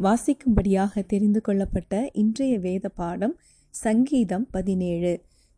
வாசிக்கும்படியாக தெரிந்து கொள்ளப்பட்ட இன்றைய வேத பாடம் சங்கீதம் பதினேழு.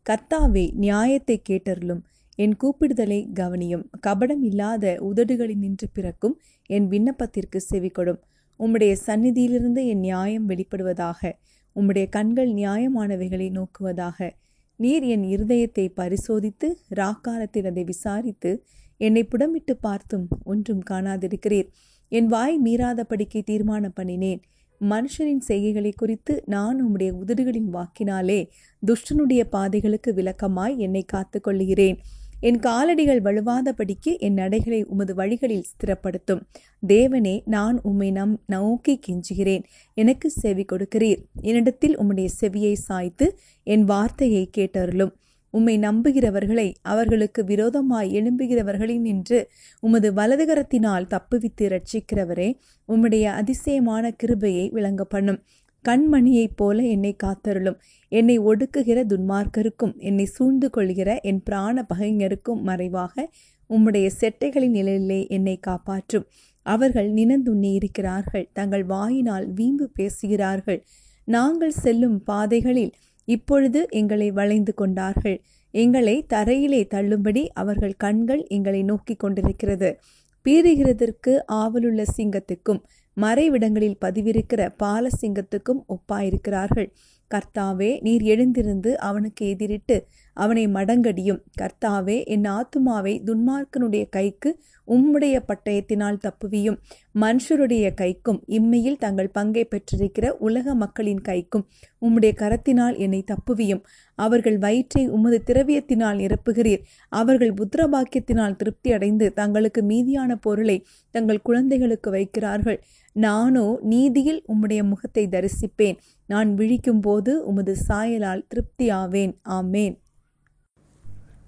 கர்த்தாவே நியாயத்தை கேட்டருளும். என் கூப்பிடுதலை கவனியும். கபடம் இல்லாத உதடுகளில் நின்று பிறக்கும் என் விண்ணப்பத்திற்கு செவிக்கொடும் உம்முடைய சந்நிதியிலிருந்து என் நியாயம் வெளிப்படுவதாக. உம்முடைய கண்கள் நியாயமானவைகளை நோக்குவதாக. நீர் என் இருதயத்தை பரிசோதித்து ராக்காலத்தில் அதை விசாரித்து என்னை புடமிட்டு பார்த்தும் ஒன்றும் காணாதிருக்கிறீர். என் வாய் மீறாதபடிக்கு தீர்மானம் பண்ணினேன். மனுஷரின் செய்கைகளை குறித்து நான் உம்முடைய உதடுகளின் வாக்கினாலே துஷ்டனுடைய பாதைகளுக்கு விளக்கமாய் என்னை காத்து கொள்ளுகிறேன். என் காலடிகள் வலுவாதபடிக்கு என் நடைகளை உமது வழிகளில் ஸ்திரப்படுத்தும். தேவனே நான் உம்மை நம் நோக்கி கெஞ்சுகிறேன். எனக்கு செவி கொடுக்கிறீர். என்னிடத்தில் உம்முடைய செவியை சாய்த்து என் வார்த்தையை கேட்டருளும். உம்மை நம்புகிறவர்களை அவர்களுக்கு விரோதமாய் எழும்புகிறவர்களை நின்று உமது வலதுகரத்தினால் தப்புவித்து ரட்சிக்கிறவரே உம்முடைய அதிசயமான கிருபையை விளங்க பண்ணும் கண்மணியைப் போல என்னை காத்தருளும். என்னை ஒடுக்குகிற துன்மார்க்கருக்கும் என்னை சூழ்ந்து கொள்கிற என் பிராண பகைஞருக்கும் மறைவாக உம்முடைய செட்டைகளின் நிலையிலே என்னை காப்பாற்றும். அவர்கள் நினந்துண்ணி இருக்கிறார்கள். தங்கள் வாயினால் வீம்பு பேசுகிறார்கள். நாங்கள் செல்லும் பாதைகளில் இப்பொழுது எங்களை வளைந்து கொண்டார்கள். எங்களை தரையிலே தள்ளும்படி அவர்கள் கண்கள் எங்களை நோக்கி கொண்டிருக்கிறது. பீறுகிறதற்கு ஆவலுள்ள சிங்கத்துக்கும் மறைவிடங்களில் பதிவிருக்கிற பாலசிங்கத்துக்கும் ஒப்பாயிருக்கிறார்கள். கர்த்தாவே நீர் எழுந்திருந்து அவனுக்கு எதிரிட்டு அவனை மடங்கடியும். கர்த்தாவே என் ஆத்துமாவை துன்மார்க்கனுடைய கைக்கு உம்முடைய பட்டயத்தினால் தப்புவியும். மனுஷருடைய கைக்கும் இம்மையில் தங்கள் பங்கை பெற்றிருக்கிற உலக மக்களின் கைக்கும் உம்முடைய கரத்தினால் என்னை தப்புவியும். அவர்கள் வயிற்றை உமது திரவியத்தினால் நிரப்புகிறீர். அவர்கள் புத்திரபாக்கியத்தினால் திருப்தி அடைந்து தங்களுக்கு மீதியான பொருளை தங்கள் குழந்தைகளுக்கு வைக்கிறார்கள். நானோ நீதியில் உம்முடைய முகத்தை தரிசிப்பேன். நான் விழிக்கும் போது உமது சாயலால் திருப்தியாவேன். ஆமேன்.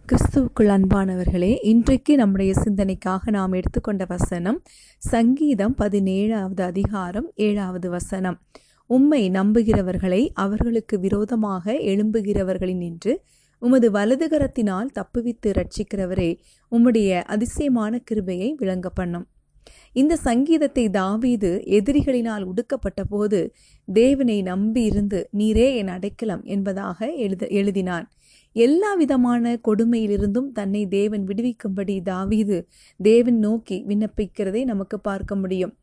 கிறிஸ்துவுக்குள் அன்பானவர்களே இன்றைக்கு நம்முடைய சிந்தனைக்காக நாம் எடுத்துக்கொண்ட வசனம் சங்கீதம் பதினேழாவது அதிகாரம் ஏழாவது வசனம். உம்மை நம்புகிறவர்களை அவர்களுக்கு விரோதமாக எழும்புகிறவர்களின் நின்று உமது வலதுகரத்தினால் தப்புவித்து ரட்சிக்கிறவரே உம்முடைய அதிசயமான கிருபையை விளங்க பண்ணும். இந்த சங்கீதத்தை தாவீது எதிரிகளினால் உடுக்கப்பட்ட போது தேவனை நம்பி இருந்து நீரே என் அடைக்கலம் என்பதாக எழுத எழுதினான். எல்லா விதமான கொடுமையிலிருந்தும் தன்னை தேவன் விடுவிக்கும்படி தாவீது தேவன் நோக்கி விண்ணப்பிக்கிறதை நமக்கு பார்க்க முடியும்.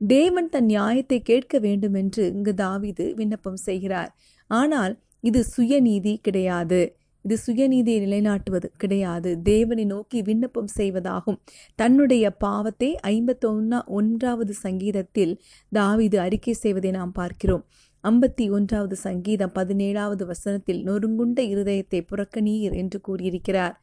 தேவன் தன் நியாயத்தை கேட்க வேண்டும் என்று இங்கு தாவீது விண்ணப்பம் செய்கிறார். ஆனால் இது சுயநீதி கிடையாது. இது சுயநீதியை நிலைநாட்டுவது கிடையாது. தேவனை நோக்கி விண்ணப்பம் செய்வதாகும். தன்னுடைய பாவத்தை ஐம்பத்தொன்னா ஒன்றாவது சங்கீதத்தில் தாவிது அறிக்கை செய்வதை நாம் பார்க்கிறோம். ஐம்பத்தி ஒன்றாவது சங்கீதம் பதினேழாவது வசனத்தில் நொறுங்குண்ட இருதயத்தை புறக்கணீர் என்று கூறியிருக்கிறார்.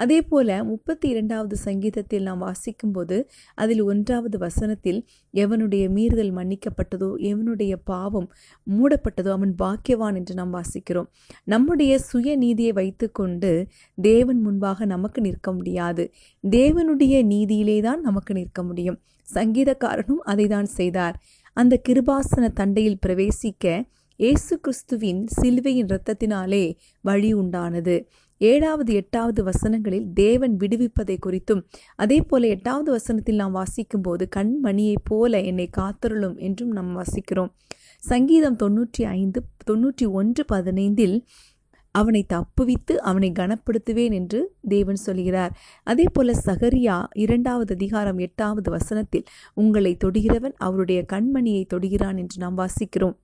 அதே போல முப்பத்தி இரண்டாவது சங்கீதத்தில் நாம் வாசிக்கும்போது அதில் ஒன்றாவது வசனத்தில் எவனுடைய மீறுதல் மன்னிக்கப்பட்டதோ எவனுடைய பாவம் மூடப்பட்டதோ அவன் பாக்கியவான் என்று நாம் வாசிக்கிறோம். நம்முடைய சுய நீதியை வைத்துக்கொண்டு தேவன் முன்பாக நமக்கு நிற்க முடியாது. தேவனுடைய நீதியிலே தான் நமக்கு நிற்க முடியும். சங்கீதக்காரனும் அதை தான் செய்தார். அந்த கிருபாசன தண்டையில் பிரவேசிக்க இயேசு கிறிஸ்துவின் சிலுவையின் இரத்தத்தினாலே வழி உண்டானது. ஏழாவது எட்டாவது வசனங்களில் தேவன் விடுவிப்பதை குறித்தும் அதே போல எட்டாவது வசனத்தில் நாம் வாசிக்கும் போது கண்மணியைப் போல என்னை காத்தருளும் என்றும் நாம் வாசிக்கிறோம். சங்கீதம் தொன்னூற்றி ஐந்து தொன்னூற்றி ஒன்று பதினைந்தில் அவனை தப்புவித்து அவனை கனப்படுத்துவேன் என்று தேவன் சொல்கிறார். அதே போல சகரியா இரண்டாவது அதிகாரம் எட்டாவது வசனத்தில் உங்களை தொடுகிறவன் அவருடைய கண்மணியை தொடுகிறான் என்று நாம் வாசிக்கிறோம்.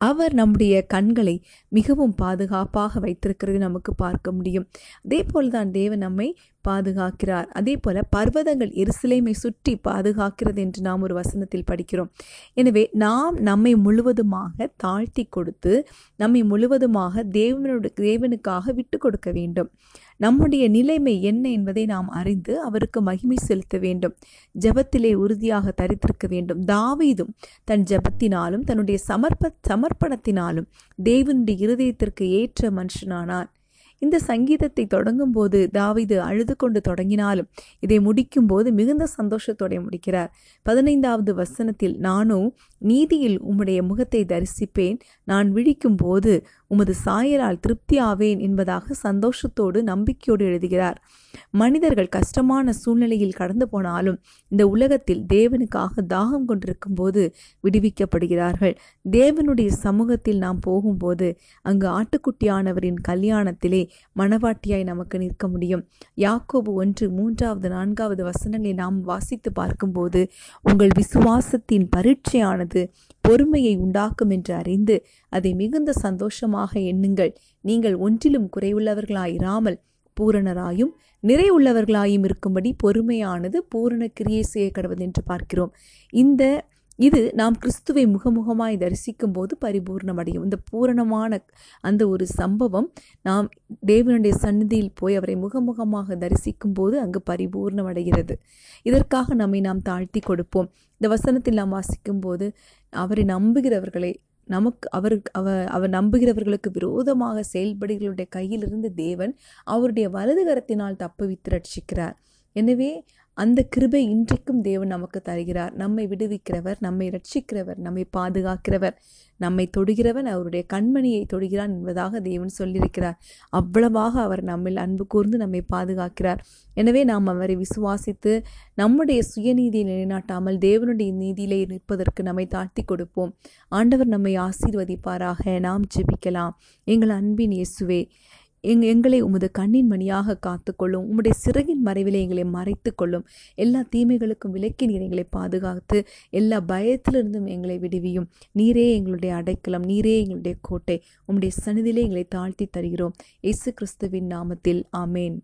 அவர் நம்முடைய கண்களை மிகவும் பாதுகாப்பாக வைத்திருக்கிறது நமக்கு பார்க்க முடியும். அதே போல்தான் தேவன் நம்மை பாதுகாக்கிறார். அதே போல பர்வதங்கள் எருசலேமை சுற்றி பாதுகாக்கிறது என்று நாம் ஒரு வசனத்தில் படிக்கிறோம். எனவே நாம் நம்மை முழுவதுமாக தாழ்த்தி கொடுத்து நம்மை முழுவதுமாக தேவனோட தேவனுக்காக விட்டு கொடுக்க வேண்டும். நம்முடைய நிலைமை என்ன என்பதை நாம் அறிந்து அவருக்கு மகிமை செலுத்த வேண்டும். ஜபத்திலே உறுதியாக தரித்திருக்க வேண்டும். தாவீதும் தன் ஜபத்தினாலும் தன்னுடைய சமர்ப்ப சமர்ப்பணத்தினாலும் தேவனுடைய இருதயத்திற்கு ஏற்ற மனுஷனானார். இந்த சங்கீதத்தை தொடங்கும் போது தாவிது அழுது கொண்டு தொடங்கினாலும் இதை முடிக்கும் போது மிகுந்த சந்தோஷத்தோட முடிக்கிறார். பதினைந்தாவது வசனத்தில் நானோ நீதியில் உம்முடைய முகத்தை தரிசிப்பேன். நான் விழிக்கும் போது உமது சாயலால் திருப்தி ஆவேன் என்பதாக சந்தோஷத்தோடு நம்பிக்கையோடு எழுதுகிறார். மனிதர்கள் கஷ்டமான சூழ்நிலையில் கடந்து போனாலும் இந்த உலகத்தில் தேவனுக்காக தாகம் கொண்டிருக்கும் போது விடுவிக்கப்படுகிறார்கள். தேவனுடைய சமூகத்தில் நாம் போகும்போது அங்கு ஆட்டுக்குட்டியானவரின் கல்யாணத்திலே மனவாட்டியாய் நமக்கு நிற்க முடியும். யாக்கோபு ஒன்று மூன்றாவது நான்காவது வசனங்களை நாம் வாசித்து பார்க்கும்போது உங்கள் விசுவாசத்தின் பரீட்சையானது பொறுமையை உண்டாக்கும் என்று அறிந்து அதை மிகுந்த சந்தோஷமாக எண்ணுங்கள். நீங்கள் ஒன்றிலும் குறைவுள்ளவர்களாயிராமல் பூரணராயும் நிறைவுள்ளவர்களாயும் இருக்கும்படி பொறுமையானது பூரண கிரியை செய்ய என்று பார்க்கிறோம். இந்த இது நாம் கிறிஸ்துவை முகமுகமாய் தரிசிக்கும் போது பரிபூர்ணமடையும். இந்த பூரணமான அந்த ஒரு சம்பவம் நாம் தேவனுடைய சந்நிதியில் போய் அவரை முகமுகமாக தரிசிக்கும் போது அங்கு பரிபூர்ணமடைகிறது. இதற்காக நம்மை நாம் தாழ்த்தி கொடுப்போம். இந்த வசனத்தில் நாம் வாசிக்கும் போது அவரை நம்புகிறவர்களை நமக்கு அவர் அவ அவர் நம்புகிறவர்களுக்கு விரோதமாக செயல்படுகளுடைய கையிலிருந்து தேவன் அவருடைய வலது கரத்தினால் தப்புவித்து ரட்சிக்கிறார். எனவே அந்த கிருபை இன்றைக்கும் தேவன் நமக்கு தருகிறார். நம்மை விடுவிக்கிறவர் நம்மை ரட்சிக்கிறவர் நம்மை பாதுகாக்கிறவர் நம்மை தொடுகிறவன் அவருடைய கண்மணியை தொடுகிறான் என்பதாக தேவன் சொல்லியிருக்கிறார். அவ்வளவாக அவர் நம்மில் அன்பு கூர்ந்து நம்மை பாதுகாக்கிறார். எனவே நாம் அவரை விசுவாசித்து நம்முடைய சுயநீதியை நிலைநாட்டாமல் தேவனுடைய நீதியிலே நிற்பதற்கு நம்மை தாழ்த்தி கொடுப்போம். ஆண்டவர் நம்மை ஆசீர்வதிப்பாராக. நாம் ஜெபிக்கலாம். எங்கள் அன்பின் இயேசுவே எங் எங்களை உமது கண்ணின் மணியாக காத்துக்கொள்ளும். உம்முடைய சிறகின் மறைவிலே எங்களை மறைத்து கொள்ளும் எல்லா தீமைகளுக்கும் விலக்கி நீர் எங்களை பாதுகாத்து எல்லா பயத்திலிருந்தும் எங்களை விடுவியும். நீரே எங்களுடைய அடைக்கலம் நீரே எங்களுடைய கோட்டை. உம்முடைய சன்னிதியிலே எங்களை தாழ்த்தி தருகிறோம். இயேசு கிறிஸ்துவின் நாமத்தில். ஆமேன்.